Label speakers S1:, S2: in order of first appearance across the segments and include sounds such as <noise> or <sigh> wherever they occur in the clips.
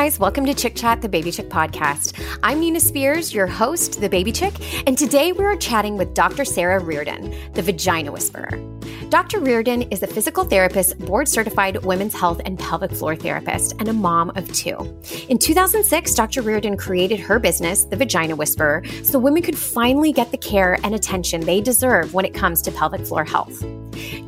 S1: guys. Welcome to Chick Chat, the Baby Chick podcast. I'm Nina Spears, your host, the Baby Chick, and today we're chatting with Dr. Sara Reardon, the Vagina Whisperer. Dr. Reardon is a physical therapist, board certified women's health and pelvic floor therapist, and a mom of two. In 2006, Dr. Reardon created her business, The Vagina Whisperer, so women could finally get the care and attention they deserve when it comes to pelvic floor health.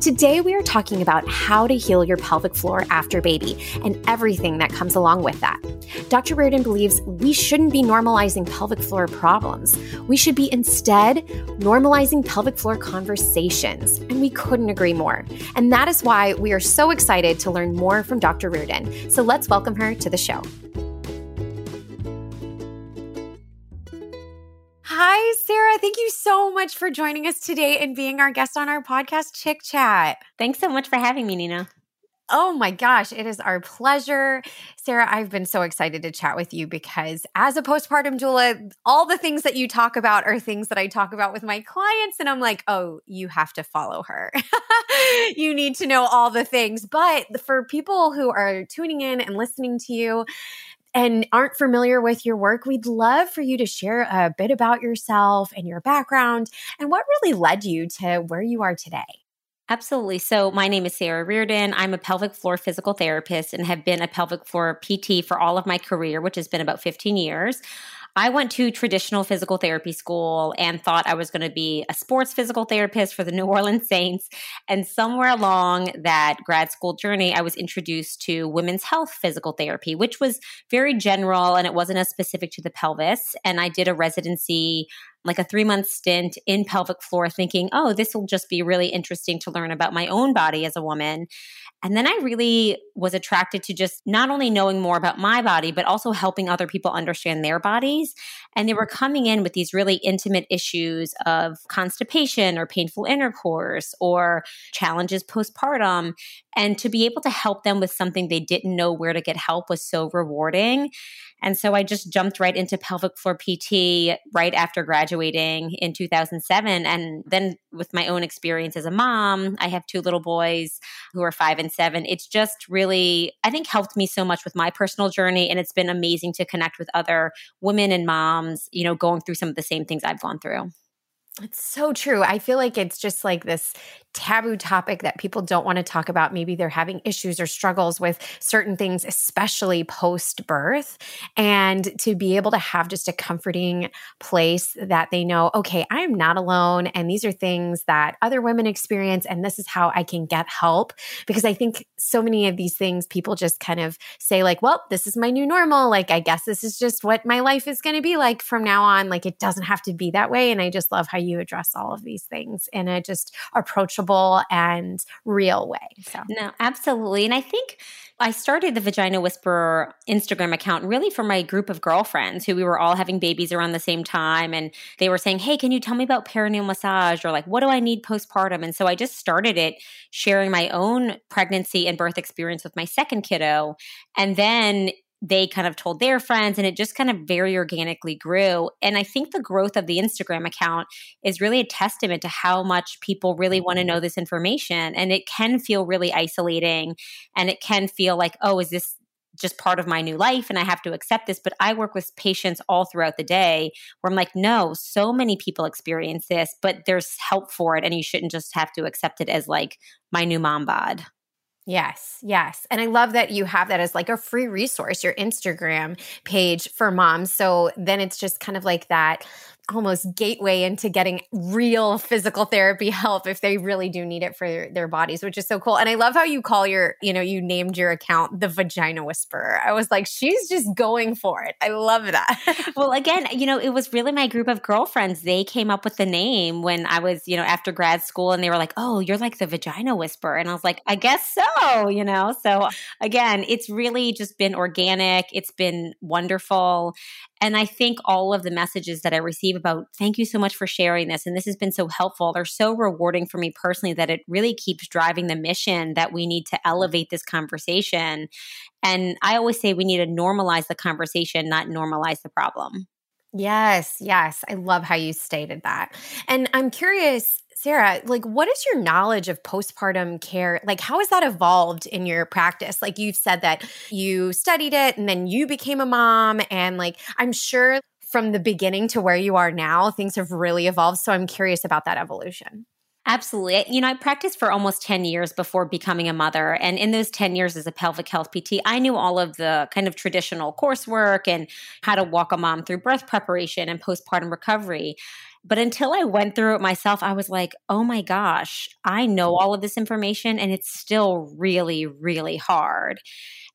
S1: Today, we are talking about how to heal your pelvic floor after baby and everything that comes along with that. Dr. Reardon believes we shouldn't be normalizing pelvic floor problems. We should be instead normalizing pelvic floor conversations, and we couldn't agree more. And that is why we are so excited to learn more from Dr. Reardon. So let's welcome her to the show. Hi, Sara. Thank you so much for joining us today and being our guest on our podcast, Chick Chat.
S2: Thanks so much for having me, Nina.
S1: Oh my gosh, it is our pleasure. Sara, I've been so excited to chat with you because as a postpartum doula, all the things that you talk about are things that I talk about with my clients. And I'm like, oh, you have to follow her. <laughs> you need to know all the things. But for people who are tuning in and listening to you, and aren't familiar with your work, we'd love for you to share a bit about yourself and your background and what really led you to where you are today.
S2: Absolutely. So, my name is Sara Reardon. I'm a pelvic floor physical therapist and have been a pelvic floor PT for all of my career, which has been about 15 years. I went to traditional physical therapy school and thought I was going to be a sports physical therapist for the <laughs> New Orleans Saints. And somewhere along that grad school journey, I was introduced to women's health physical therapy, which was very general and it wasn't as specific to the pelvis. And I did a residency like a three month stint in pelvic floor thinking, oh, this will just be really interesting to learn about my own body as a woman. And then I really was attracted to just not only knowing more about my body, but also helping other people understand their bodies. And they were coming in with these really intimate issues of constipation or painful intercourse or challenges postpartum. And to be able to help them with something they didn't know where to get help was so rewarding. And so I just jumped right into pelvic floor PT right after graduating in 2007. And then with my own experience as a mom, I have two little boys who are five and seven. It's just really, I think, helped me so much with my personal journey. And it's been amazing to connect with other women and moms, you know, going through some of the same things I've gone through.
S1: It's so true. I feel like it's just like this taboo topic that people don't want to talk about. Maybe they're having issues or struggles with certain things, especially post birth. And to be able to have just a comforting place that they know, okay, I am not alone. And these are things that other women experience. And this is how I can get help. Because I think so many of these things people just kind of say, like, well, this is my new normal. Like, I guess this is just what my life is going to be like from now on. Like, it doesn't have to be that way. And I just love how you address all of these things in a just approachable and real way.
S2: So, no, absolutely. And I think I started the Vagina Whisperer Instagram account really for my group of girlfriends who we were all having babies around the same time. And they were saying, Hey, can you tell me about perineal massage? Or like, what do I need postpartum? And so I just started it sharing my own pregnancy and birth experience with my second kiddo. And then they kind of told their friends and it just kind of very organically grew. And I think the growth of the Instagram account is really a testament to how much people really want to know this information. And it can feel really isolating and it can feel like, oh, is this just part of my new life and I have to accept this. But I work with patients all throughout the day where I'm like, no, so many people experience this, but there's help for it. And you shouldn't just have to accept it as like my new mom bod.
S1: Yes, yes. And I love that you have that as like a free resource, your Instagram page for moms. So then it's just kind of like that almost gateway into getting real physical therapy help if they really do need it for their bodies, which is so cool. And I love how you call your, you know, you named your account the Vagina Whisperer. I was like, she's just going for it. I love that. <laughs>
S2: well, again, you know, it was really my group of girlfriends. They came up with the name when I was, you know, after grad school and they were like, oh, you're like the Vagina Whisperer. And I was like, I guess so, you know? So again, it's really just been organic. It's been wonderful. And I think all of the messages that I receive about, thank you so much for sharing this. And this has been so helpful. They're so rewarding for me personally that it really keeps driving the mission that we need to mm-hmm. elevate this conversation. And I always say we need to normalize the conversation, not normalize the problem.
S1: Yes, yes. I love how you stated that. And I'm curious Sara, like, what is your knowledge of postpartum care? Like, how has that evolved in your practice? Like, you've said that you studied it and then you became a mom. And, like, I'm sure from the beginning to where you are now, things have really evolved. So I'm curious about that evolution.
S2: Absolutely. You know, I practiced for almost 10 years before becoming a mother. And in those 10 years as a pelvic health PT, I knew all of the kind of traditional coursework and how to walk a mom through birth preparation and postpartum recovery. But until I went through it myself, I was like, oh my gosh, I know all of this information and it's still really, really hard.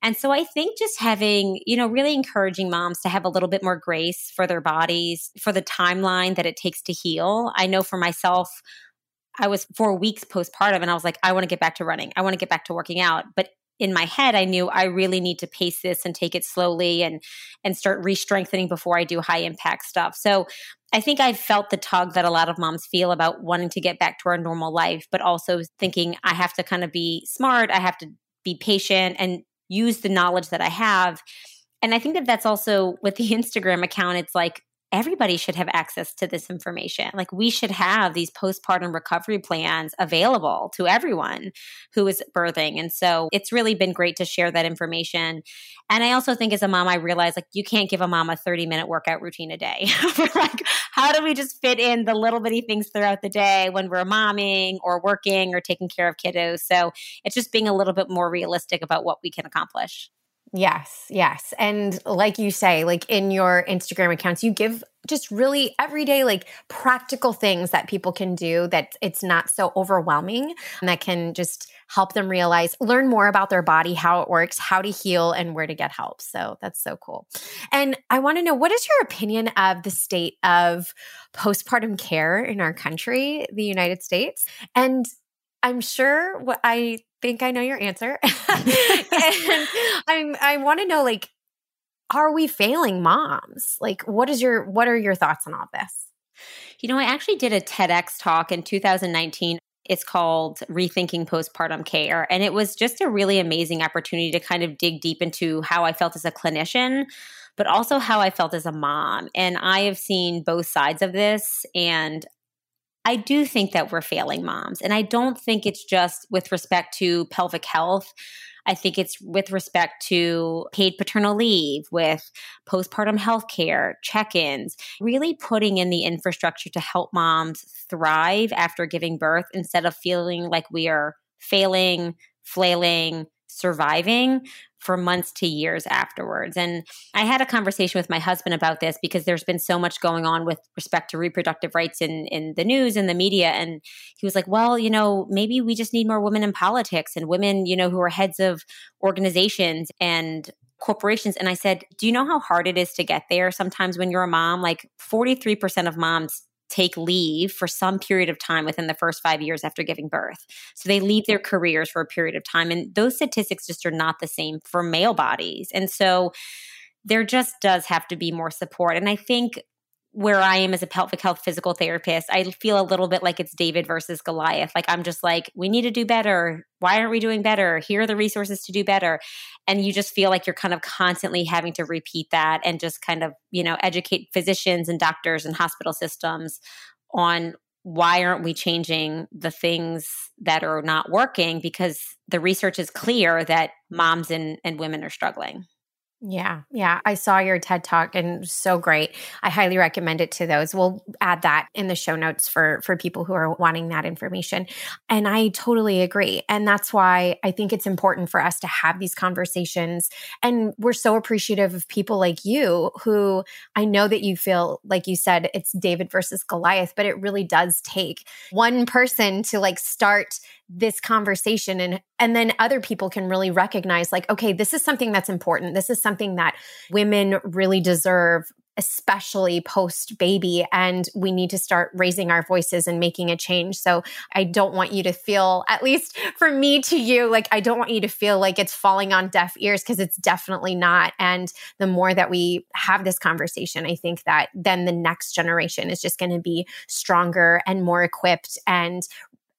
S2: And so I think just having, you know, really encouraging moms to have a little bit more grace for their bodies, for the timeline that it takes to heal. I know for myself, I was four weeks postpartum and I was like, I want to get back to running. I want to get back to working out. But in my head i knew i really need to pace this and take it slowly and and start re-strengthening before i do high impact stuff. So i think i felt the tug that a lot of moms feel about wanting to get back to our normal life but also thinking i have to kind of be smart i have to be patient and use the knowledge that i have. And i think that that's also with the <laughs> instagram account it's like everybody should have access to this information. Like we should have these postpartum recovery plans available to everyone who is birthing. And so it's really been great to share that information. And I also think as a mom, I realize like you can't give a mom a 30 minute workout routine a day. <laughs> like, how do we just fit in the little bitty things throughout the day when we're momming or working or taking care of kiddos? So it's just being a little bit more realistic about what we can accomplish.
S1: Yes, yes. And like you say, like in your Instagram accounts, you give just really everyday, like practical things that people can do that it's not so overwhelming and that can just help them realize, learn more about their body, how it works, how to heal, and where to get help. So that's so cool. And I want to know what is your opinion of the state of postpartum care in our country, the United States? And I'm sure what I think I know your answer. <laughs> <laughs> and I'm I want to know like are we failing moms? Like what is your what are your thoughts on all this?
S2: You know, I actually did a TEDx talk in 2019 it's called Rethinking Postpartum Care. And it was just a really amazing opportunity to kind of dig deep into how I felt as a clinician, but also how I felt as a mom. And I have seen both sides of this. And I do think that we're failing moms. And I don't think it's just with respect to pelvic health. I think it's with respect to paid paternal leave, with postpartum health care, check ins, really putting in the infrastructure to help moms thrive after giving birth instead of feeling like we are failing, flailing, surviving for months to years afterwards. And I had a conversation with my husband about this because there's been so much going on with respect to reproductive rights in, in the news and the media. And he was like, well, you know, maybe we just need more women in politics and women, you know, who are heads of organizations and corporations. And I said, do you know how hard it is to get there sometimes when you're a mom? Like 43% of moms take leave for some period of time within the first five years after giving birth. So they leave their careers for a period of time. And those statistics just are not the same for male bodies. And so there just does have to be more support. And I think where I am as a pelvic health physical therapist, I feel a little bit like it's David versus Goliath. Like I'm just like, we need to do better. Why aren't we doing better? Here are the resources to do better. And you just feel like you're kind of constantly having to repeat that and just kind of, you know, educate physicians and doctors and hospital systems on why aren't we changing the things that are not working because the research is clear that moms and, and women are struggling.
S1: Yeah, yeah. I saw your TED talk and so great. I highly recommend it to those. We'll add that in the show notes for for people who are wanting that information. And I totally agree. And that's why I think it's important for us to have these conversations. And we're so appreciative of people like you who I know that you feel like you said it's David versus Goliath, but it really does take one person to like start this conversation and and then other people can really recognize like okay this is something that's important. This is something that women really deserve especially post baby and we need to start raising our voices and making a change. So i don't want you to feel at least for me to you like i don't want you to feel like it's falling on deaf ears because it's definitely not. And the more that we have this conversation i think that then the next generation is just going to be stronger and more equipped and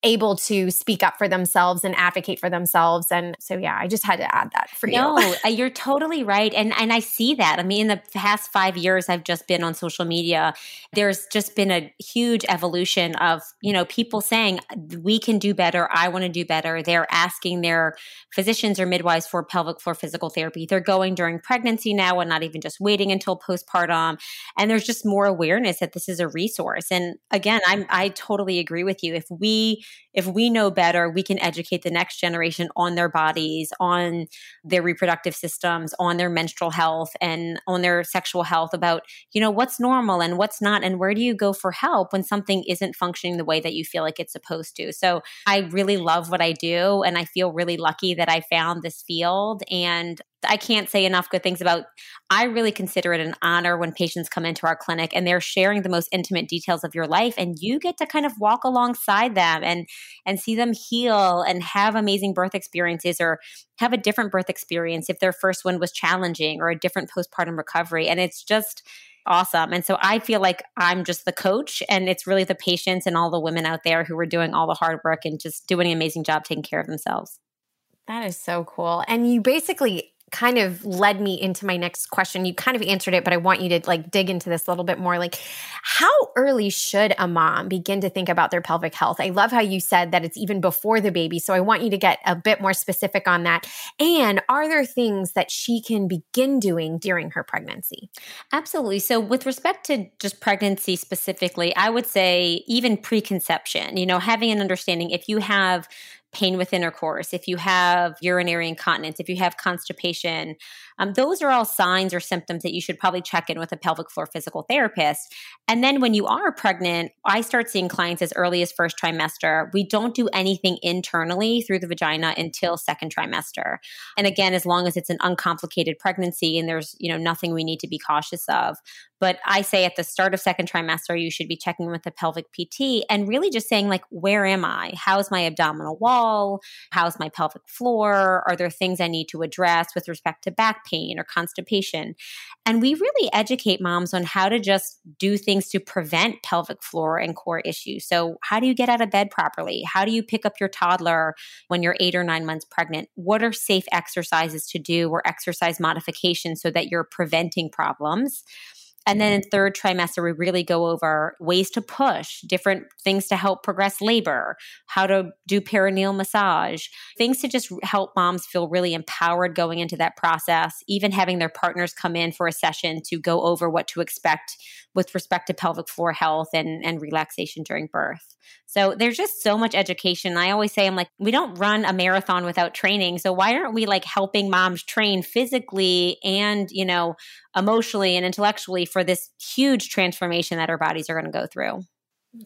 S1: able to speak up for themselves and advocate for themselves. And so, yeah, I just had to add that for
S2: no,
S1: you.
S2: No, uh, you're totally right. And, and I see that. I mean, in the past five years, I've just been on social media. There's just been a huge evolution of, you know, people saying, we can do better. I want to do better. They're asking their physicians or midwives for pelvic floor physical therapy. They're going during pregnancy now and not even just waiting until postpartum. And there's just more awareness that this is a resource. And again, I'm, I totally agree with you. If we if we know better, we can educate the next generation on their bodies, on their reproductive systems, on their menstrual health, and on their sexual health about, you know, what's normal and what's not, and where do you go for help when something isn't functioning the way that you feel like it's supposed to. So I really love what I do, and I feel really lucky that I found this field. And I can't say enough good things about. I really consider it an honor when patients come into our clinic and they're sharing the most intimate details of your life and you get to kind of walk alongside them and and see them heal and have amazing birth experiences or have a different birth experience if their first one was challenging or a different postpartum recovery and it's just awesome. And so I feel like I'm just the coach and it's really the patients and all the women out there who are doing all the hard work and just doing an amazing job taking care of themselves.
S1: That is so cool. And you basically kind of led me into my next question. You kind of answered it, but I want you to like dig into this a little bit more. Like, how early should a mom begin to think about their pelvic health? I love how you said that it's even before the baby. So I want you to get a bit more specific on that. And are there things that she can begin doing during her pregnancy?
S2: Absolutely. So, with respect to just pregnancy specifically, I would say even preconception, you know, having an understanding if you have pain with intercourse, if you have urinary incontinence, if you have constipation, um, those are all signs or symptoms that you should probably check in with a pelvic floor physical therapist. And then when you are pregnant, I start seeing clients as early as first trimester. We don't do anything internally through the vagina until second trimester. And again, as long as it's an uncomplicated pregnancy and there's, you know, nothing we need to be cautious of. But I say at the start of second trimester, you should be checking with the pelvic PT and really just saying, like, where am I? How's my abdominal wall? How's my pelvic floor? Are there things I need to address with respect to back pain or constipation? And we really educate moms on how to just do things to prevent pelvic floor and core issues. So, how do you get out of bed properly? How do you pick up your toddler when you're eight or nine months pregnant? What are safe exercises to do or exercise modifications so that you're preventing problems? And then in third trimester, we really go over ways to push, different things to help progress labor, how to do perineal massage, things to just help moms feel really empowered going into that process, even having their partners come in for a session to go over what to expect with respect to pelvic floor health and, and relaxation during birth. So there's just so much education. I always say, I'm like, we don't run a marathon without training. So why aren't we like helping moms train physically and, you know, emotionally and intellectually for this huge transformation that our bodies are going to go through?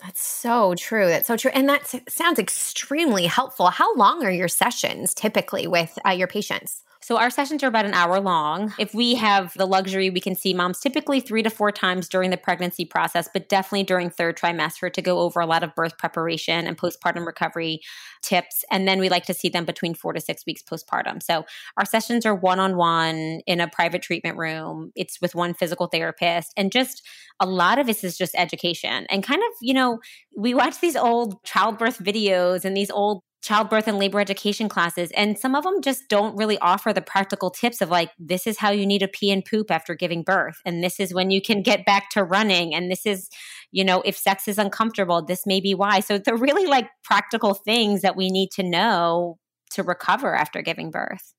S1: That's so true. That's so true. And that sounds extremely helpful. How long are your sessions typically with uh, your patients?
S2: So our sessions are about an hour long. If we have the luxury, we can see moms typically three to four times during the pregnancy process, but definitely during third trimester to go over a lot of birth preparation and postpartum recovery tips. And then we like to see them between four to six weeks postpartum. So our sessions are one on one in a private treatment room. It's with one physical therapist. And just a lot of this is just education and kind of, you know, we watch these old childbirth videos and these old childbirth and labor education classes and some of them just don't really offer the practical tips of like this is how you need to pee and poop after giving birth and this is when you can get back to running and this is you know if sex is uncomfortable this may be why so they're really like practical things that we need to know to recover after giving birth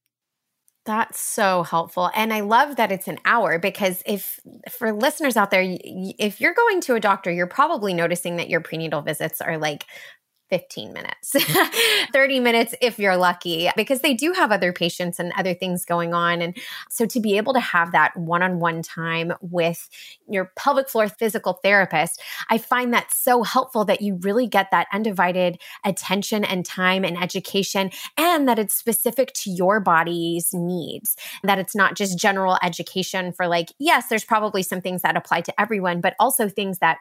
S1: that's so helpful. And I love that it's an hour because if, for listeners out there, if you're going to a doctor, you're probably noticing that your prenatal visits are like 15 minutes, <laughs> 30 minutes if you're lucky, because they do have other patients and other things going on. And so to be able to have that one on one time with your pelvic floor physical therapist, I find that so helpful that you really get that undivided attention and time and education, and that it's specific to your body's needs, that it's not just general education for like, yes, there's probably some things that apply to everyone, but also things that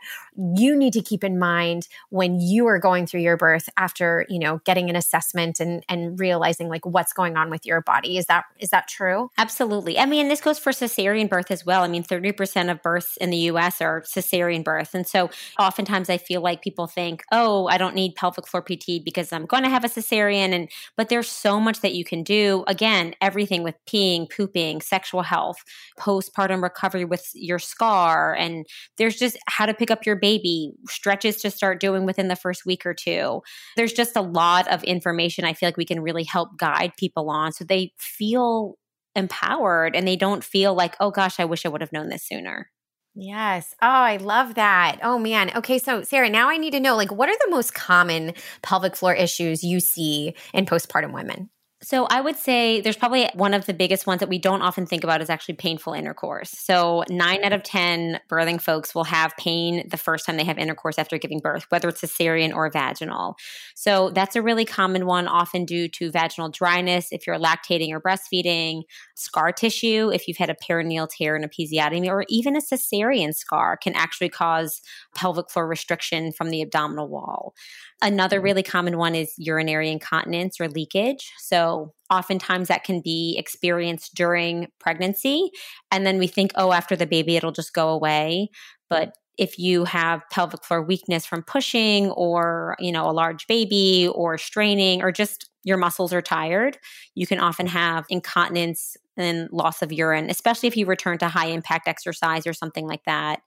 S1: you need to keep in mind when you are going through your birth after, you know, getting an assessment and and realizing like what's going on with your body. Is that is that true?
S2: Absolutely. I mean, this goes for cesarean birth as well. I mean, 30% of births in the US are cesarean birth. And so oftentimes I feel like people think, "Oh, I don't need pelvic floor PT because I'm going to have a cesarean." And but there's so much that you can do. Again, everything with peeing, pooping, sexual health, postpartum recovery with your scar, and there's just how to pick up your baby, stretches to start doing within the first week or two. There's just a lot of information I feel like we can really help guide people on so they feel empowered and they don't feel like, oh gosh, I wish I would have known this sooner.
S1: Yes. Oh, I love that. Oh man. Okay, so Sara, now I need to know like what are the most common pelvic floor issues you see in postpartum women?
S2: So I would say there's probably one of the biggest ones that we don't often think about is actually painful intercourse. So nine out of 10 birthing folks will have pain the first time they have intercourse after giving birth, whether it's a cesarean or vaginal. So that's a really common one, often due to vaginal dryness if you're lactating or breastfeeding, scar tissue if you've had a perineal tear and episiotomy, or even a cesarean scar can actually cause pelvic floor restriction from the abdominal wall. Another mm-hmm. really common one is urinary incontinence or leakage. So, oftentimes that can be experienced during pregnancy. And then we think, oh, after the baby, it'll just go away. But if you have pelvic floor weakness from pushing or you know a large baby or straining or just your muscles are tired you can often have incontinence and loss of urine especially if you return to high impact exercise or something like that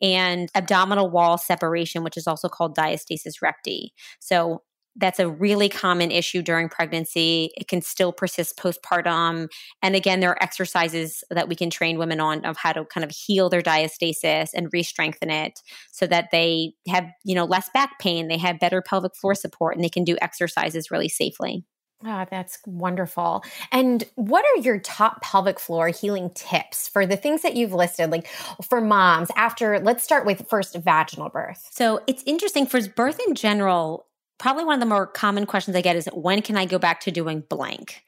S2: and abdominal wall separation which is also called diastasis recti. So that's a really common issue during pregnancy. It can still persist postpartum. And again, there are exercises that we can train women on of how to kind of heal their diastasis and re-strengthen it so that they have, you know, less back pain, they have better pelvic floor support, and they can do exercises really safely.
S1: Oh, that's wonderful. And what are your top pelvic floor healing tips for the things that you've listed, like for moms after, let's start with first vaginal birth?
S2: So it's interesting for birth in general, probably one of the more common questions I get is when can I go back to doing blank?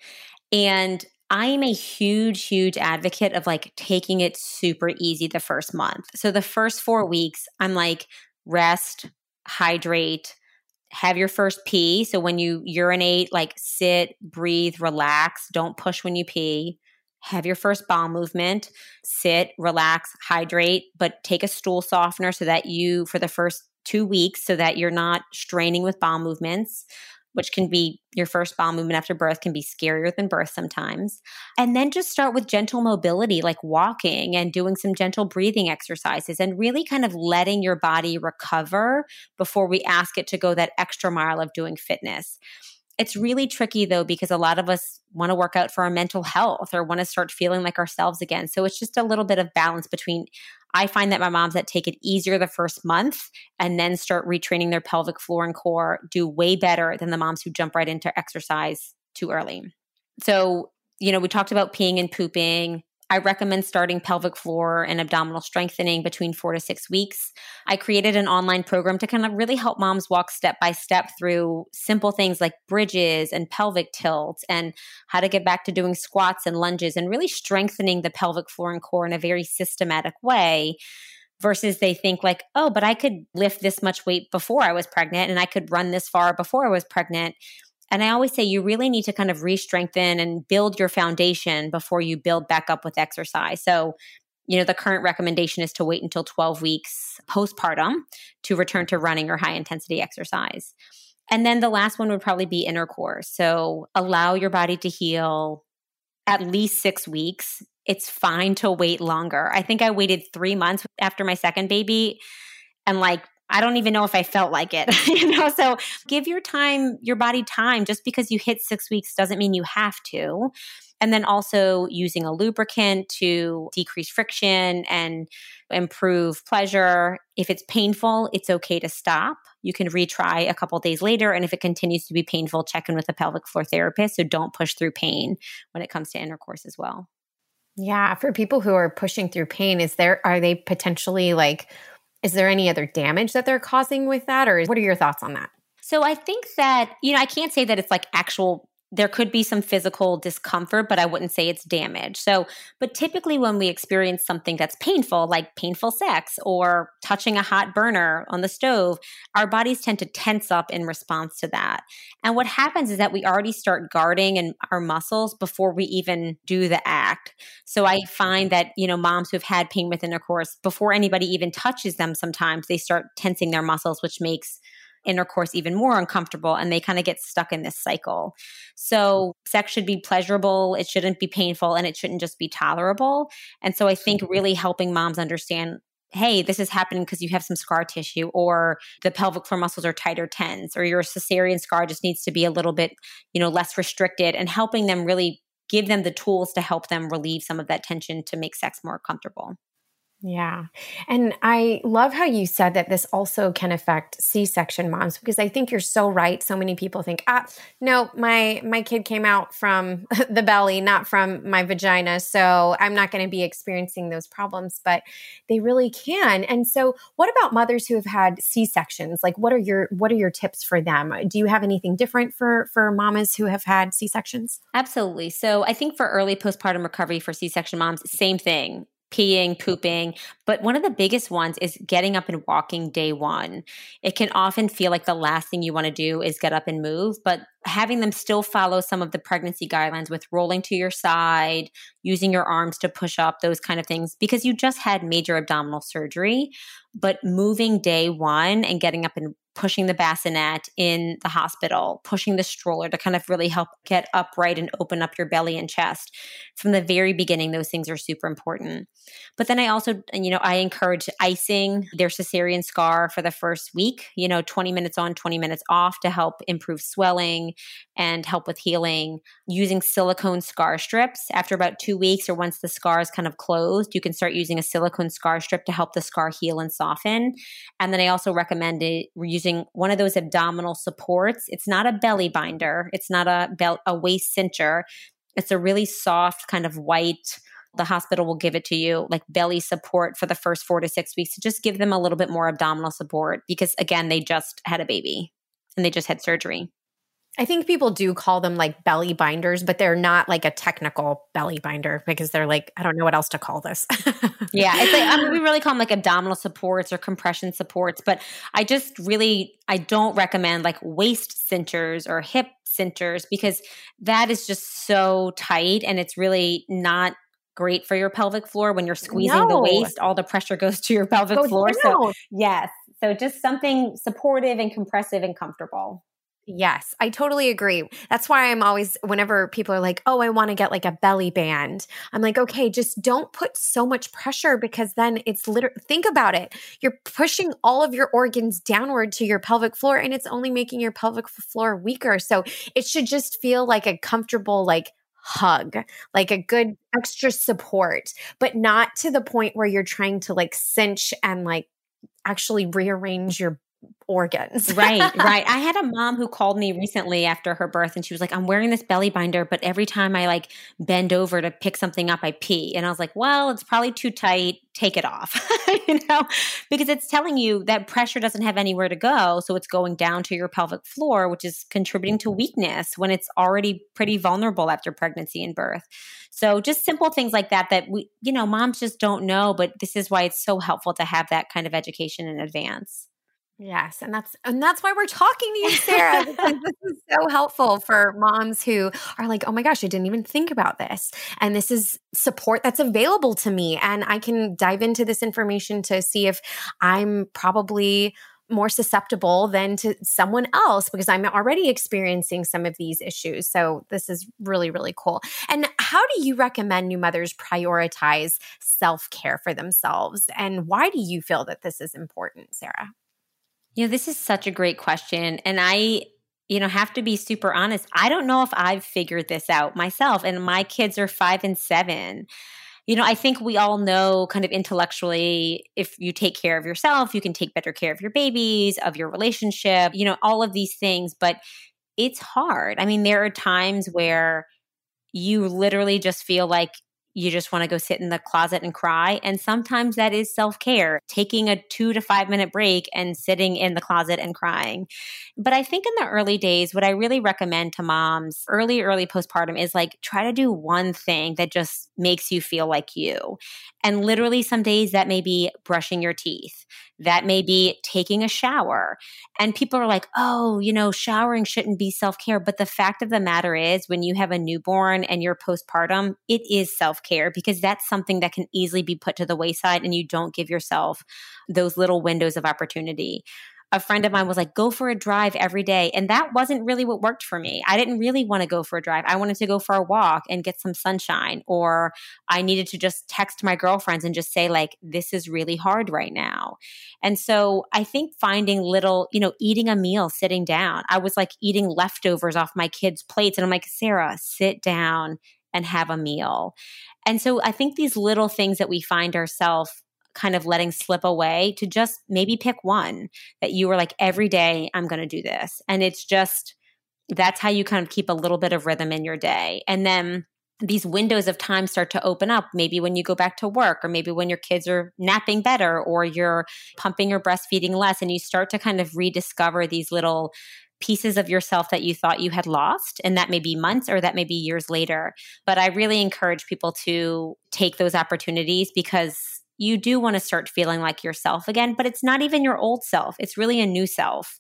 S2: And I am a huge, huge advocate of like taking it super easy the first month. So the first four weeks, I'm like, rest, hydrate, have your first pee. So when you urinate, like sit, breathe, relax, don't push when you pee. Have your first bowel movement, sit, relax, hydrate, but take a stool softener so that you, for the first two weeks so that you're not straining with bowel movements which can be your first bowel movement after birth can be scarier than birth sometimes. And then just start with gentle mobility, like walking and doing some gentle breathing exercises and really kind of letting your body recover before we ask it to go that extra mile of doing fitness. It's really tricky though, because a lot of us want to work out for our mental health or want to start feeling like ourselves again. So it's just a little bit of balance between I find that my moms that take it easier the first month and then start retraining their pelvic floor and core do way better than the moms who jump right into exercise too early. So, you know, we talked about peeing and pooping. I recommend starting pelvic floor and abdominal strengthening between four to six weeks. I created an online program to kind of really help moms walk step by step through simple things like bridges and pelvic tilts and how to get back to doing squats and lunges and really strengthening the pelvic floor and core in a very systematic way versus they think like, oh, but I could lift this much weight before I was pregnant and I could run this far before I was pregnant. And I always say you really need to kind of re strengthen and build your foundation before you build back up with exercise. So, you know, the current recommendation is to wait until 12 weeks postpartum to return to running or high intensity exercise. And then the last one would probably be intercourse. So, allow your body to heal at least six weeks. It's fine to wait longer. I think I waited three months after my second baby and like I don't even know if I felt like it, <laughs> you know? So give your time, your body time. Just because you hit six weeks doesn't mean you have to. And then also using a lubricant to decrease friction and improve pleasure. If it's painful, it's okay to stop. You can retry a couple days later. And if it continues to be painful, check in with a pelvic floor therapist. So don't push through pain when it comes to intercourse as well.
S1: Yeah, for people who are pushing through pain, is there are they potentially like is there any other damage that they're causing with that? Or what are your thoughts on that?
S2: So I think that, you know, I can't say that it's like actual there could be some physical discomfort, but I wouldn't say it's damage. So, but typically when we experience something that's painful, like painful sex or touching a hot burner on the stove, our bodies tend to tense up in response to that. And what happens is that we already start guarding and our muscles before we even do the act. So I find that, you know, moms who've had pain with intercourse, before anybody even touches them, sometimes they start tensing their muscles, which makes intercourse even more uncomfortable and they kind of get stuck in this cycle. So, sex should be pleasurable, it shouldn't be painful, and it shouldn't just be tolerable. And so, I think really helping moms understand hey, this is happening because you have some scar tissue, or the pelvic floor muscles are tighter tense, or your cesarean scar just needs to be a little bit, you know, less restricted, and helping them really give them the tools to help them relieve some of that tension to make sex more comfortable.
S1: Yeah. And I love how you said that this also can affect C-section moms because I think you're so right. So many people think, "Ah, no, my my kid came out from <laughs> the belly, not from my vagina, so I'm not going to be experiencing those problems." But they really can. And so, what about mothers who have had C-sections? Like what are your what are your tips for them? Do you have anything different for for mamas who have had C-sections?
S2: Absolutely. So, I think for early postpartum recovery for C-section moms, same thing peeing, pooping. But one of the biggest ones is getting up and walking day one. It can often feel like the last thing you want to do is get up and move, but having them still follow some of the pregnancy guidelines with rolling to your side, using your arms to push up, those kind of things, because you just had major abdominal surgery. But moving day one and getting up and pushing the bassinet in the hospital, pushing the stroller to kind of really help get upright and open up your belly and chest. From the very beginning, those things are super important. But then I also, you know, I encourage icing their cesarean scar for the first week, you know, 20 minutes on, 20 minutes off to help improve swelling and help with healing. Using silicone scar strips after about two weeks or once the scar is kind of closed, you can start using a silicone scar strip to help the scar heal and soften. And then I also recommend it, using one of those abdominal supports. It's not a belly binder, it's not a, belt, a waist cincher. It's a really soft, kind of white, the hospital will give it to you like belly support for the first four to six weeks to just give them a little bit more abdominal support because again they just had a baby and they just had surgery
S1: I think people do call them like belly binders, but they're not like a technical belly binder because they're like, I don't know what else to call this. <laughs>
S2: yeah. It's like, I mean, we really call them like abdominal supports or compression supports, but I just really, I don't recommend like waist cinchers or hip cinchers because that is just so tight and it's really not great for your pelvic floor when you're squeezing no. the waist all the pressure goes to your pelvic Go floor down. so yes so just something supportive and compressive and comfortable
S1: Yes, I totally agree. That's why I'm always, whenever people are like, oh, I want to get like a belly band, I'm like, okay, just don't put so much pressure because then it's literally, think about it. You're pushing all of your organs downward to your pelvic floor and it's only making your pelvic floor weaker. So it should just feel like a comfortable, like, hug, like a good extra support, but not to the point where you're trying to like cinch and like actually rearrange your organs. <laughs>
S2: right, right. I had a mom who called me recently after her birth and she was like, I'm wearing this belly binder, but every time I like bend over to pick something up, I pee. And I was like, well, it's probably too tight. Take it off, <laughs> you know, because it's telling you that pressure doesn't have anywhere to go. So it's going down to your pelvic floor, which is contributing to weakness when it's already pretty vulnerable after pregnancy and birth. So just simple things like that, that we, you know, moms just don't know, but this is why it's so helpful to have that kind of education in advance.
S1: Yes, and that's and that's why we're talking to you, Sara, this is so helpful for moms who are like, "Oh my gosh, I didn't even think about this." And this is support that's available to me and I can dive into this information to see if I'm probably more susceptible than to someone else because I'm already experiencing some of these issues. So this is really really cool. And how do you recommend new mothers prioritize self-care for themselves and why do you feel that this is important, Sara?
S2: You know, this is such a great question. And I, you know, have to be super honest. I don't know if I've figured this out myself. And my kids are five and seven. You know, I think we all know kind of intellectually if you take care of yourself, you can take better care of your babies, of your relationship, you know, all of these things. But it's hard. I mean, there are times where you literally just feel like you just want to go sit in the closet and cry. And sometimes that is self care, taking a two to five minute break and sitting in the closet and crying. But I think in the early days, what I really recommend to moms early, early postpartum is like try to do one thing that just makes you feel like you. And literally, some days that may be brushing your teeth, that may be taking a shower. And people are like, oh, you know, showering shouldn't be self care. But the fact of the matter is, when you have a newborn and you're postpartum, it is self care because that's something that can easily be put to the wayside and you don't give yourself those little windows of opportunity a friend of mine was like, go for a drive every day. And that wasn't really what worked for me. I didn't really want to go for a drive. I wanted to go for a walk and get some sunshine, or I needed to just text my girlfriends and just say, like, this is really hard right now. And so I think finding little, you know, eating a meal, sitting down. I was like eating leftovers off my kids' plates. And I'm like, Sara, sit down and have a meal. And so I think these little things that we find ourselves kind of letting slip away to just maybe pick one that you were like, every day I'm going to do this. And it's just, that's how you kind of keep a little bit of rhythm in your day. And then these windows of time start to open up maybe when you go back to work or maybe when your kids are napping better or you're pumping or breastfeeding less and you start to kind of rediscover these little pieces of yourself that you thought you had lost and that may be months or that may be years later but i really encourage people to take those opportunities because you do want to start feeling like yourself again, but it's not even your old self. It's really a new self.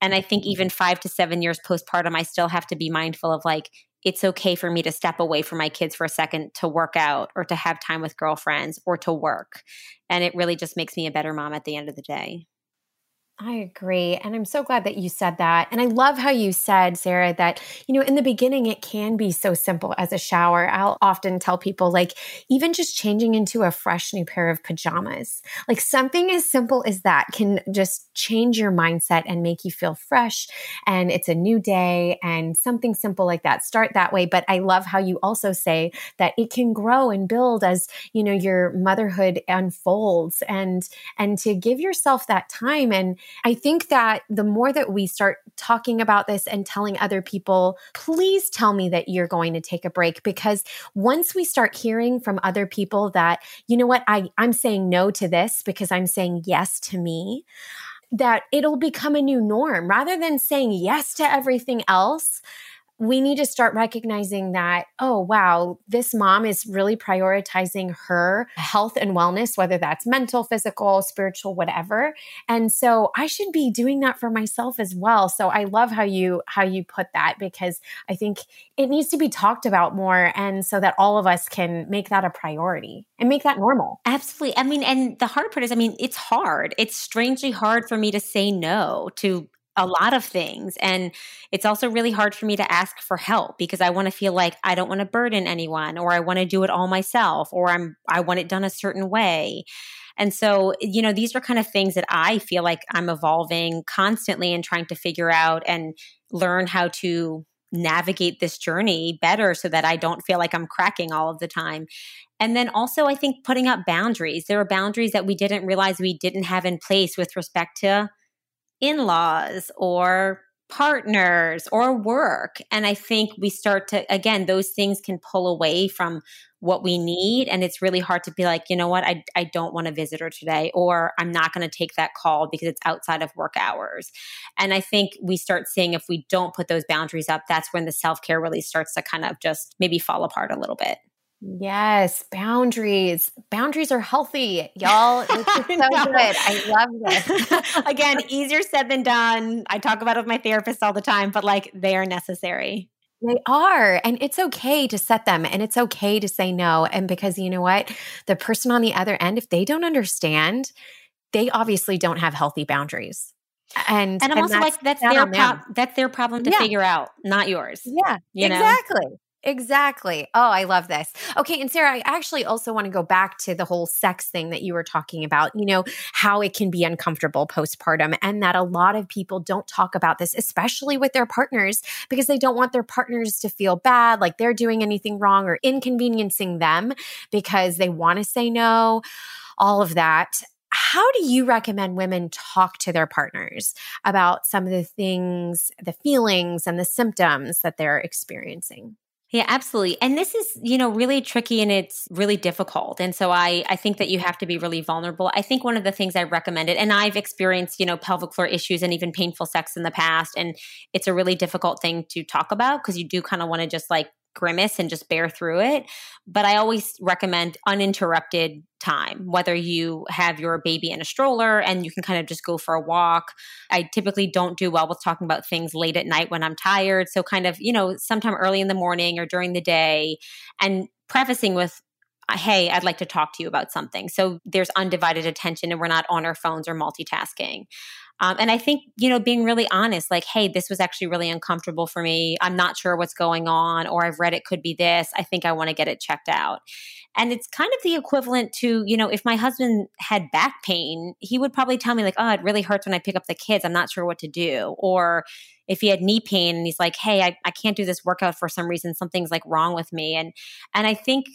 S2: And I think mm-hmm. even five to seven years postpartum, I still have to be mindful of like, it's okay for me to step away from my kids for a second to work out or to have time with girlfriends or to work. And it really just makes me a better mom at the end of the day.
S1: I agree. And I'm so glad that you said that. And I love how you said, Sara, that, you know, in the beginning, it can be so simple as a shower. I'll often tell people, like, even just changing into a fresh new pair of pajamas, like something as simple as that can just change your mindset and make you feel fresh. And it's a new day and something simple like that. Start that way. But I love how you also say that it can grow and build as, you know, your motherhood unfolds and, and to give yourself that time and, I think that the more that we start talking about this and telling other people, please tell me that you're going to take a break because once we start hearing from other people that, you know what, I, I'm saying no to this because I'm saying yes to me that it'll become a new norm. Rather than saying yes to everything else we need to start recognizing that, oh, wow, this mom is really prioritizing her health and wellness, whether that's mental, physical, spiritual, whatever. And so I should be doing that for myself as well. So I love how you, how you put that because I think it needs to be talked about more. And so that all of us can make that a priority and make that normal.
S2: Absolutely. I mean, and the hard part is, I mean, it's hard. It's strangely hard for me to say no to a lot of things. And it's also really hard for me to ask for help because I want to feel like I don't want to burden anyone or I want to do it all myself or I'm I want it done a certain way. And so, you know, these are kind of things that I feel like I'm evolving constantly and trying to figure out and learn how to navigate this journey better so that I don't feel like I'm cracking all of the time. And then also, I think putting up boundaries. There are boundaries that we didn't realize we didn't have in place with respect to in laws or partners or work. And I think we start to, again, those things can pull away from what we need. And it's really hard to be like, you know what, I, I don't want a visitor today, or I'm not going to take that call because it's outside of work hours. And I think we start seeing if we don't put those boundaries up, that's when the self care really starts to kind of just maybe fall apart a little bit.
S1: Yes, boundaries. Boundaries are healthy, y'all. This is so good. I love this. <laughs>
S2: Again, easier said than done. I talk about it with my therapist all the time, but like they are necessary.
S1: They are. And it's okay to set them and it's okay to say no. And because you know what? The person on the other end, if they don't understand, they obviously don't have healthy boundaries. And,
S2: and I'm and also like, that's their, pro- that's their problem to yeah. figure out, not yours.
S1: Yeah, exactly. Know? Exactly. Oh, I love this. Okay. And Sara, I actually also want to go back to the whole sex thing that you were talking about, you know, how it can be uncomfortable postpartum and that a lot of people don't talk about this, especially with their partners, because they don't want their partners to feel bad, like they're doing anything wrong or inconveniencing them because they want to say no, all of that. How do you recommend women talk to their partners about some of the things, the feelings, and the symptoms that they're experiencing?
S2: Yeah, absolutely. And this is, you know, really tricky and it's really difficult. And so I I think that you have to be really vulnerable. I think one of the things I recommended and I've experienced, you know, pelvic floor issues and even painful sex in the past and it's a really difficult thing to talk about because you do kind of want to just like grimace and just bear through it. But I always recommend uninterrupted time, whether you have your baby in a stroller and you can kind of just go for a walk. I typically don't do well with talking about things late at night when I'm tired. So, kind of, you know, sometime early in the morning or during the day, and prefacing with, uh, hey, I'd like to talk to you about something. So there's undivided attention and we're not on our phones or multitasking. Um, and I think, you know, being really honest, like, hey, this was actually really uncomfortable for me. I'm not sure what's going on, or I've read it could be this. I think I want to get it checked out. And it's kind of the equivalent to, you know, if my husband had back pain, he would probably tell me, like, oh, it really hurts when I pick up the kids. I'm not sure what to do. Or if he had knee pain and he's like, hey, I, I can't do this workout for some reason, something's like wrong with me. And and I think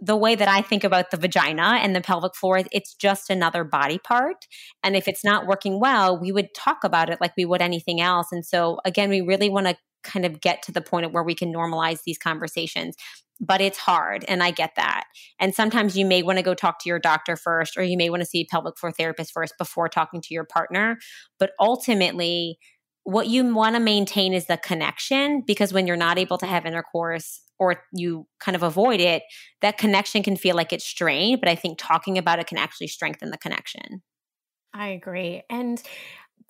S2: the way that I think about the vagina and the pelvic floor, it's just another body part. And if it's not working well, we would talk about it like we would anything else. And so, again, we really want to kind of get to the point of where we can normalize these conversations. But it's hard, and I get that. And sometimes you may want to go talk to your doctor first, or you may want to see a pelvic floor therapist first before talking to your partner. But ultimately, what you want to maintain is the connection because when you're not able to have intercourse or you kind of avoid it, that connection can feel like it's strained. But I think talking about it can actually strengthen the connection.
S1: I agree. And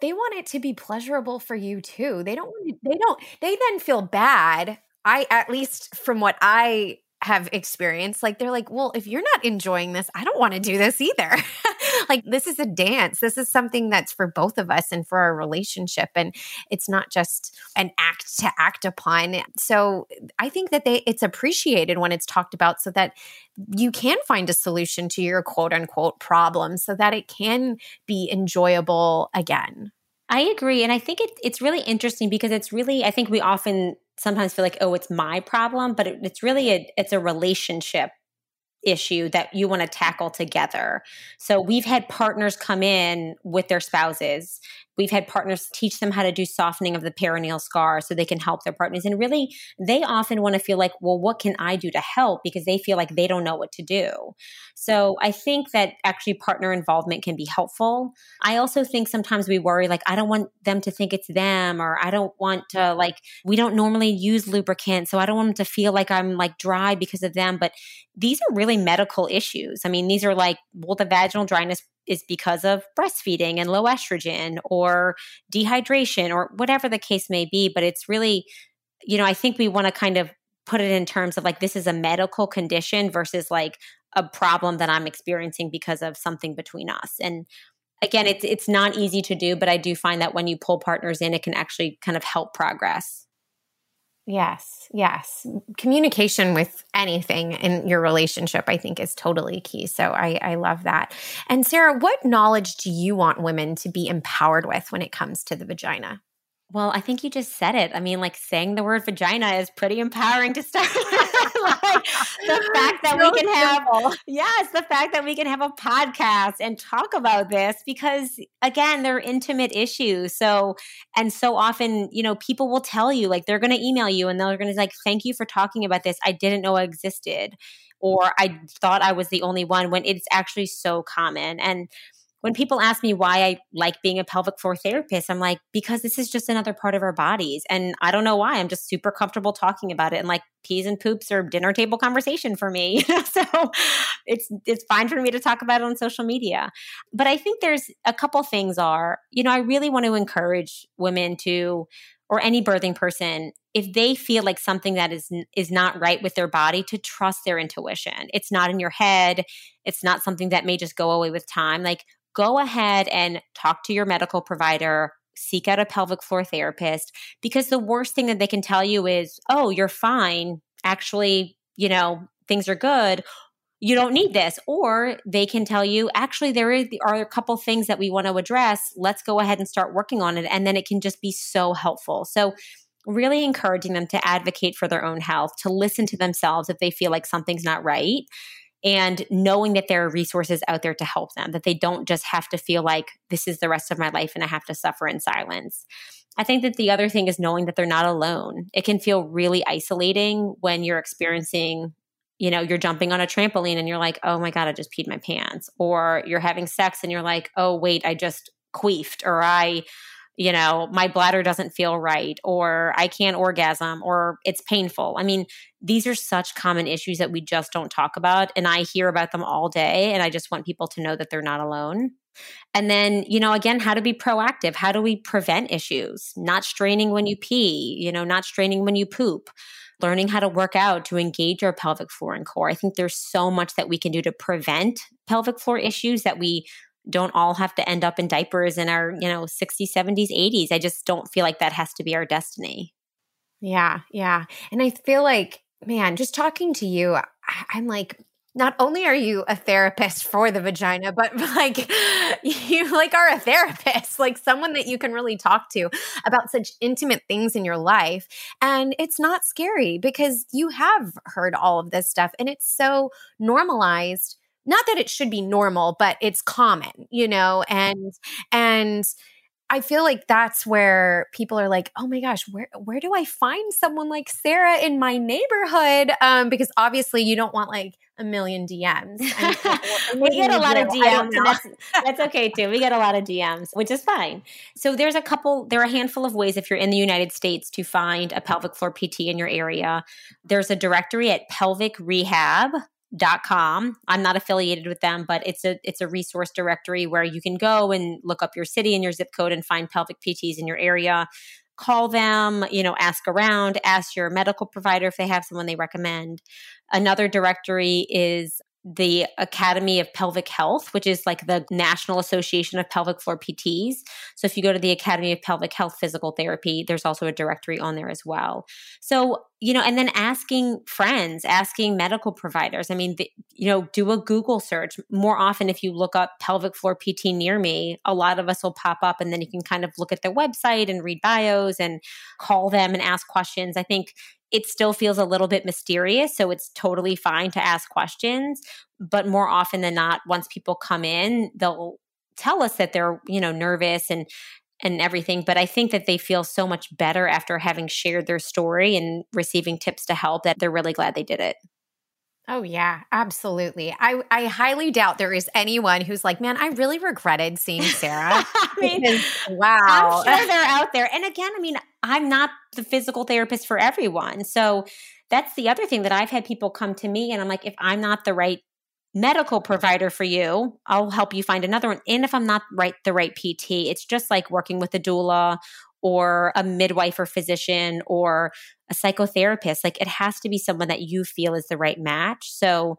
S1: they want it to be pleasurable for you too. They don't they don't they then feel bad. I at least from what I have experienced like they're like well if you're not enjoying this i don't want to do this either <laughs> like this is a dance this is something that's for both of us and for our relationship and it's not just an act to act upon so i think that they it's appreciated when it's talked about so that you can find a solution to your quote unquote problem so that it can be enjoyable again
S2: I agree. And I think it, it's really interesting because it's really, I think we often sometimes feel like, oh, it's my problem, but it, it's really a, it's a relationship issue that you want to tackle together. So we've had partners come in with their spouses We've had partners teach them how to do softening of the perineal scar so they can help their partners. And really, they often want to feel like, well, what can I do to help? Because they feel like they don't know what to do. So I think that actually partner involvement can be helpful. I also think sometimes we worry, like, I don't want them to think it's them, or I don't want to, like, we don't normally use lubricant. So I don't want them to feel like I'm like dry because of them. But these are really medical issues. I mean, these are like, well, the vaginal dryness is because of breastfeeding and low estrogen or dehydration or whatever the case may be. But it's really, you know, I think we want to kind of put it in terms of like this is a medical condition versus like a problem that I'm experiencing because of something between us. And again, it's it's not easy to do, but I do find that when you pull partners in, it can actually kind of help progress.
S1: Yes, yes. Communication with anything in your relationship, I think, is totally key. So I, I love that. And Sara, what knowledge do you want women to be empowered with when it comes to the vagina?
S2: Well, I think you just said it. I mean, like saying the word vagina is pretty empowering to start <laughs> with. like the <laughs> fact that so we can simple. have, yes, the fact that we can have a podcast and talk about this because, again, they're intimate issues. So, and so often, you know, people will tell you, like, they're going to email you and they're going to, like, thank you for talking about this. I didn't know it existed. Or I thought I was the only one when it's actually so common. And, when people ask me why I like being a pelvic floor therapist, I'm like, because this is just another part of our bodies. And I don't know why. I'm just super comfortable talking about it. And like peas and poops are dinner table conversation for me. <laughs> so it's it's fine for me to talk about it on social media. But I think there's a couple things are, you know, I really want to encourage women to or any birthing person if they feel like something that is is not right with their body to trust their intuition it's not in your head it's not something that may just go away with time like go ahead and talk to your medical provider, seek out a pelvic floor therapist, because the worst thing that they can tell you is, oh, you're fine. Actually, you know, things are good. You don't need this. Or they can tell you, actually, there are a couple things that we want to address. Let's go ahead and start working on it. And then it can just be so helpful. So, really encouraging them to advocate for their own health, to listen to themselves if they feel like something's not right and knowing that there are resources out there to help them, that they don't just have to feel like this is the rest of my life and I have to suffer in silence. I think that the other thing is knowing that they're not alone. It can feel really isolating when you're experiencing you know, you're jumping on a trampoline and you're like, oh my God, I just peed my pants. Or you're having sex and you're like, oh, wait, I just queefed. Or I, you know, my bladder doesn't feel right. Or I can't orgasm. Or it's painful. I mean, these are such common issues that we just don't talk about. And I hear about them all day. And I just want people to know that they're not alone. And then, you know, again, how to be proactive. How do we prevent issues? Not straining when you pee, you know, not straining when you poop learning how to work out to engage our pelvic floor and core. I think there's so much that we can do to prevent pelvic floor issues that we don't all have to end up in diapers in our, you know, 60s, 70s, 80s. I just don't feel like that has to be our destiny.
S1: Yeah, yeah. And I feel like, man, just talking to you, I'm like, not only are you a therapist for the vagina, but <laughs> like you like are a therapist, <laughs> like someone that you can really talk to about such intimate things in your life. And it's not scary because you have heard all of this stuff and it's so normalized. Not that it should be normal, but it's common, you know, and and I feel like that's where people are like, "Oh my gosh, where where do I find someone like Sara in my neighborhood?" Um, because obviously you don't want like a million DMs. <laughs>
S2: we get a lot of DMs, and that's that's okay too. We get a lot of DMs, which is fine. So there's a couple, there are a handful of ways if you're in the United States to find a pelvic floor PT in your area. There's a directory at pelvic rehab dot com. I'm not affiliated with them but it's a it's a resource directory where you can go and look up your city and your zip code and find pelvic pts in your area. Call them you know ask around ask your medical provider if they have someone they recommend. Another directory is the Academy of Pelvic Health, which is like the National Association of Pelvic Floor PTs. So if you go to the Academy of Pelvic Health Physical Therapy, there's also a directory on there as well. So, you know, and then asking friends, asking medical providers. I mean, the, you know, do a Google search. More often, if you look up pelvic floor PT near me, a lot of us will pop up and then you can kind of look at their website and read bios and call them and ask questions. I think it still feels a little bit mysterious. So it's totally fine to ask questions. But more often than not, once people come in, they'll tell us that they're, you know, nervous and and everything. But I think that they feel so much better after having shared their story and receiving tips to help that they're really glad they did it.
S1: Oh yeah, absolutely. I I highly doubt there is anyone who's like, man, I really regretted seeing Sara. <laughs> I mean, because,
S2: wow, I'm sure they're out there. And again, I mean, I'm not the physical therapist for everyone, so that's the other thing that I've had people come to me, and I'm like, if I'm not the right medical provider for you, I'll help you find another one. And if I'm not right the right PT, it's just like working with a doula or a midwife or physician or a psychotherapist. Like it has to be someone that you feel is the right match. So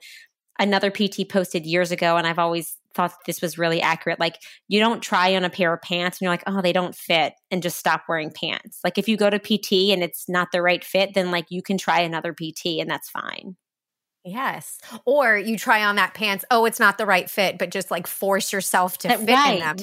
S2: another PT posted years ago, and I've always thought this was really accurate. Like you don't try on a pair of pants and you're like, oh, they don't fit and just stop wearing pants. Like if you go to PT and it's not the right fit, then like you can try another PT and that's fine.
S1: Yes. Or you try on that pants. Oh, it's not the right fit, but just like force yourself to fit right. in them.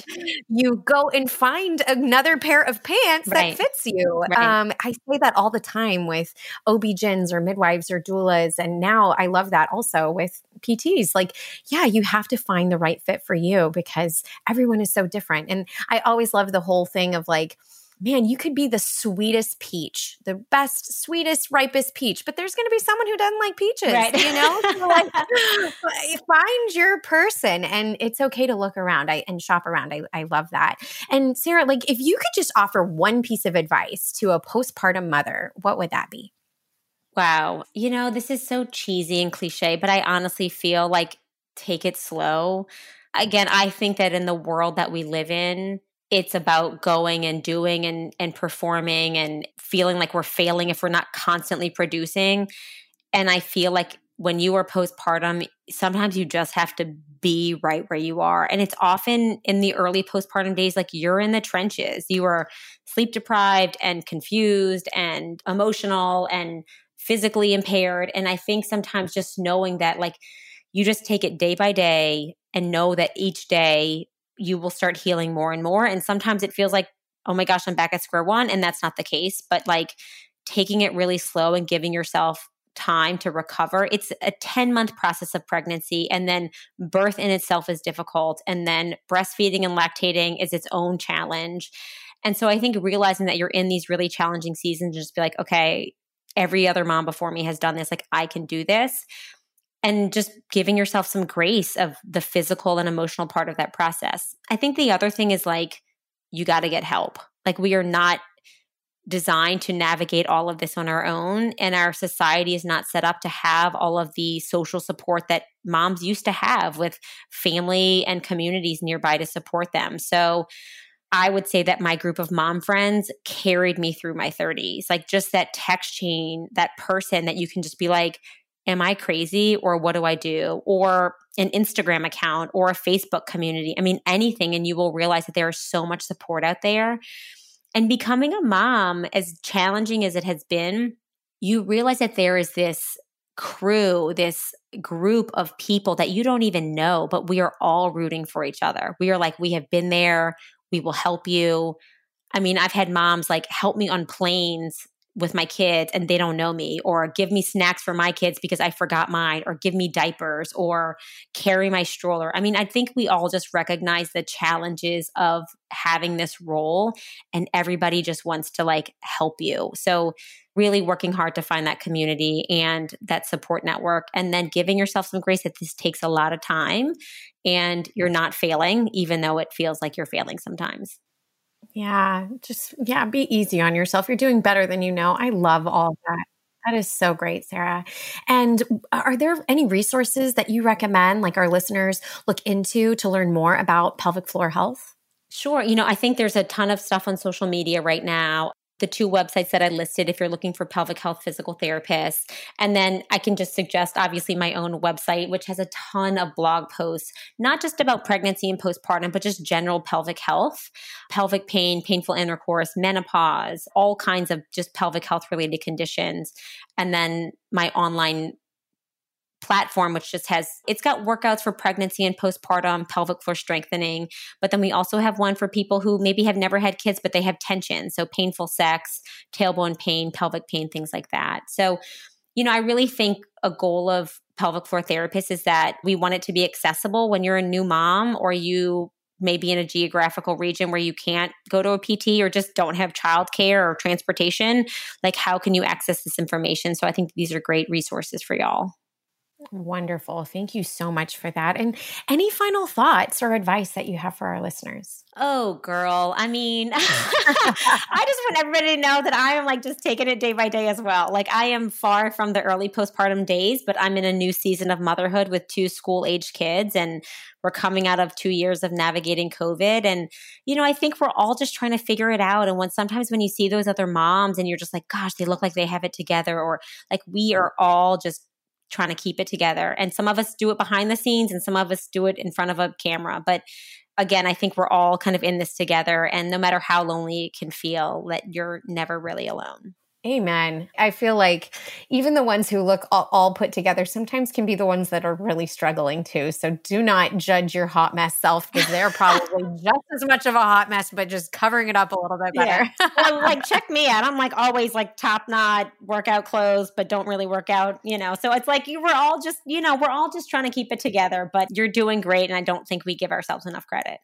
S1: You go and find another pair of pants right. that fits you. Right. Um, I say that all the time with OB-GYNs or midwives or doulas. And now I love that also with PTs. Like, yeah, you have to find the right fit for you because everyone is so different. And I always love the whole thing of like, man, you could be the sweetest peach, the best, sweetest, ripest peach, but there's going to be someone who doesn't like peaches, right. you know? <laughs> So like, find your person and it's okay to look around I, and shop around. I, I love that. And Sara, like if you could just offer one piece of advice to a postpartum mother, what would that be?
S2: Wow. You know, this is so cheesy and cliche, but I honestly feel like take it slow. Again, I think that in the world that we live in, it's about going and doing and and performing and feeling like we're failing if we're not constantly producing. And i feel like when you are postpartum sometimes you just have to be right where you are. And it's often in the early postpartum days like you're in the trenches. You are sleep deprived and confused and emotional and physically impaired. And i think sometimes just knowing that like you just take it day by day and know that each day you will start healing more and more. And sometimes it feels like, oh my gosh, I'm back at square one. And that's not the case. But like taking it really slow and giving yourself time to recover. It's a 10 month process of pregnancy. And then birth in itself is difficult. And then breastfeeding and lactating is its own challenge. And so I think realizing that you're in these really challenging seasons, just be like, okay, every other mom before me has done this. Like, I can do this. And just giving yourself some grace of the physical and emotional part of that process. I think the other thing is like, you got to get help. Like, we are not designed to navigate all of this on our own. And our society is not set up to have all of the social support that moms used to have with family and communities nearby to support them. So, I would say that my group of mom friends carried me through my 30s. Like just that text chain, that person that you can just be like, Am I crazy or what do I do? Or an Instagram account or a Facebook community. I mean, anything. And you will realize that there is so much support out there. And becoming a mom, as challenging as it has been, you realize that there is this crew, this group of people that you don't even know, but we are all rooting for each other. We are like, we have been there, we will help you. I mean, I've had moms like help me on planes with my kids and they don't know me or give me snacks for my kids because I forgot mine or give me diapers or carry my stroller. I mean, I think we all just recognize the challenges of having this role and everybody just wants to like help you. So really working hard to find that community and that support network and then giving yourself some grace that this takes a lot of time and you're not failing even though it feels like you're failing sometimes.
S1: Yeah, just yeah, be easy on yourself. You're doing better than you know. I love all that. That is so great, Sara. And are there any resources that you recommend, like our listeners look into to learn more about pelvic floor health?
S2: Sure. You know, I think there's a ton of stuff on social media right now the two websites that I listed if you're looking for pelvic health physical therapists. And then I can just suggest, obviously, my own website, which has a ton of blog posts, not just about pregnancy and postpartum, but just general pelvic health, pelvic pain, painful intercourse, menopause, all kinds of just pelvic health related conditions. And then my online platform, which just has, it's got workouts for pregnancy and postpartum, pelvic floor strengthening. But then we also have one for people who maybe have never had kids, but they have tension. So painful sex, tailbone pain, pelvic pain, things like that. So, you know, I really think a goal of pelvic floor therapists is that we want it to be accessible when you're a new mom or you maybe in a geographical region where you can't go to a PT or just don't have childcare or transportation, like how can you access this information? So I think these are great resources for y'all.
S1: Wonderful. Thank you so much for that. And any final thoughts or advice that you have for our listeners?
S2: Oh, girl. I mean, <laughs> I just want everybody to know that I am like just taking it day by day as well. Like, I am far from the early postpartum days, but I'm in a new season of motherhood with two school age kids. And we're coming out of two years of navigating COVID. And, you know, I think we're all just trying to figure it out. And when sometimes when you see those other moms and you're just like, gosh, they look like they have it together, or like we mm. are all just trying to keep it together. And some of us do it behind the scenes and some of us do it in front of a camera. But again, I think we're all kind of in this together. And no matter how lonely it can feel, that you're never really alone.
S1: Amen. I feel like even the ones who look all, all, put together sometimes can be the ones that are really struggling too. So do not judge your hot mess self because they're <laughs> probably just as much of a hot mess, but just covering it up a little bit better.
S2: Yeah. well, like <laughs> check me out. I'm like always like top knot workout clothes, but don't really work out, you know. So it's like you we're all just, you know, we're all just trying to keep it together, but you're doing great. And I don't think we give ourselves enough credit.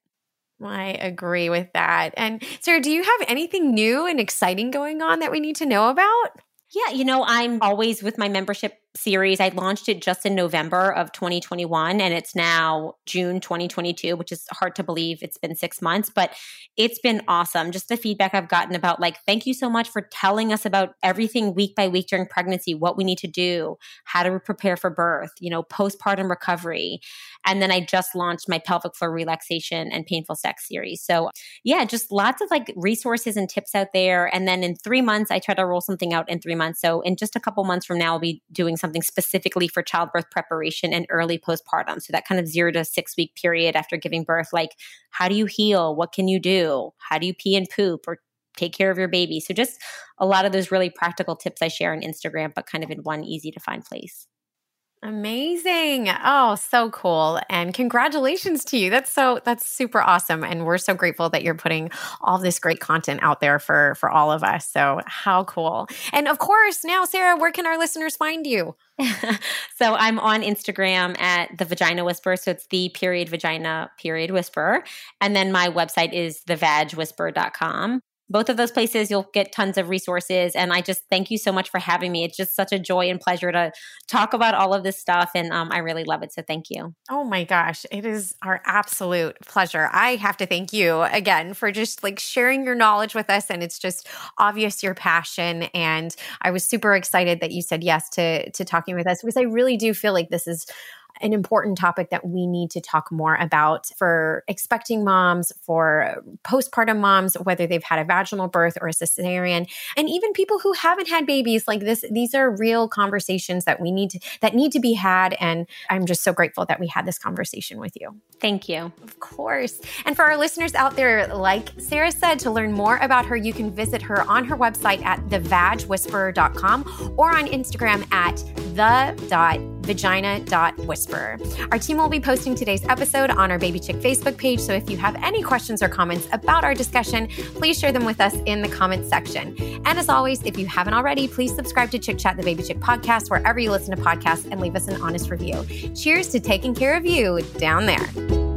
S1: I agree with that. And Sara, do you have anything new and exciting going on that we need to know about?
S2: Yeah, you know, I'm always with my membership series. I launched it just in November of 2021 and it's now June 2022, which is hard to believe. It's been six months, but it's been awesome. Just the feedback I've gotten about like, thank you so much for telling us about everything week by week during pregnancy, what we need to do, how to prepare for birth, you know, postpartum recovery. And then I just launched my pelvic floor relaxation and painful sex series. So yeah, just lots of like resources and tips out there. And then in three months, I try to roll something out in three months. So in just a couple months from now, I'll be doing something specifically for childbirth preparation and early postpartum. So that kind of zero to six week period after giving birth, like how do you heal? What can you do? How do you pee and poop or take care of your baby? So just a lot of those really practical tips I share on Instagram, but kind of in one easy to find place.
S1: Amazing. Oh, so cool. And congratulations to you. That's so that's super awesome and we're so grateful that you're putting all this great content out there for for all of us. So, how cool. And of course, now Sara, where can our listeners find you? <laughs>
S2: so, I'm on Instagram at the Vagina Whisperer, so it's the period vagina period whisperer, and then my website is thevagwhisperer.com. both of those places, you'll get tons of resources. And I just thank you so much for having me. It's just such a joy and pleasure to talk about all of this stuff. And um, I really love it. So thank you.
S1: Oh my gosh. It is our absolute pleasure. I have to thank you again for just like sharing your knowledge with us. And it's just obvious your passion. And I was super excited that you said yes to, to talking with us because I really do feel like this is an important topic that we need to talk more about for expecting moms, for postpartum moms, whether they've had a vaginal birth or a cesarean, and even people who haven't had babies. Like this, these are real conversations that we need to that need to be had. And I'm just so grateful that we had this conversation with you.
S2: Thank you.
S1: Of course. And for our listeners out there, like Sara said, to learn more about her, you can visit her on her website at thevagwhisperer.com or on Instagram at the.vagina.whisperer. Our team will be posting today's episode on our Baby Chick Facebook page. So if you have any questions or comments about our discussion, please share them with us in the comments section. And as always, if you haven't already, please subscribe to Chick Chat, the Baby Chick podcast, wherever you listen to podcasts, and leave us an honest review. Cheers to taking care of you down there.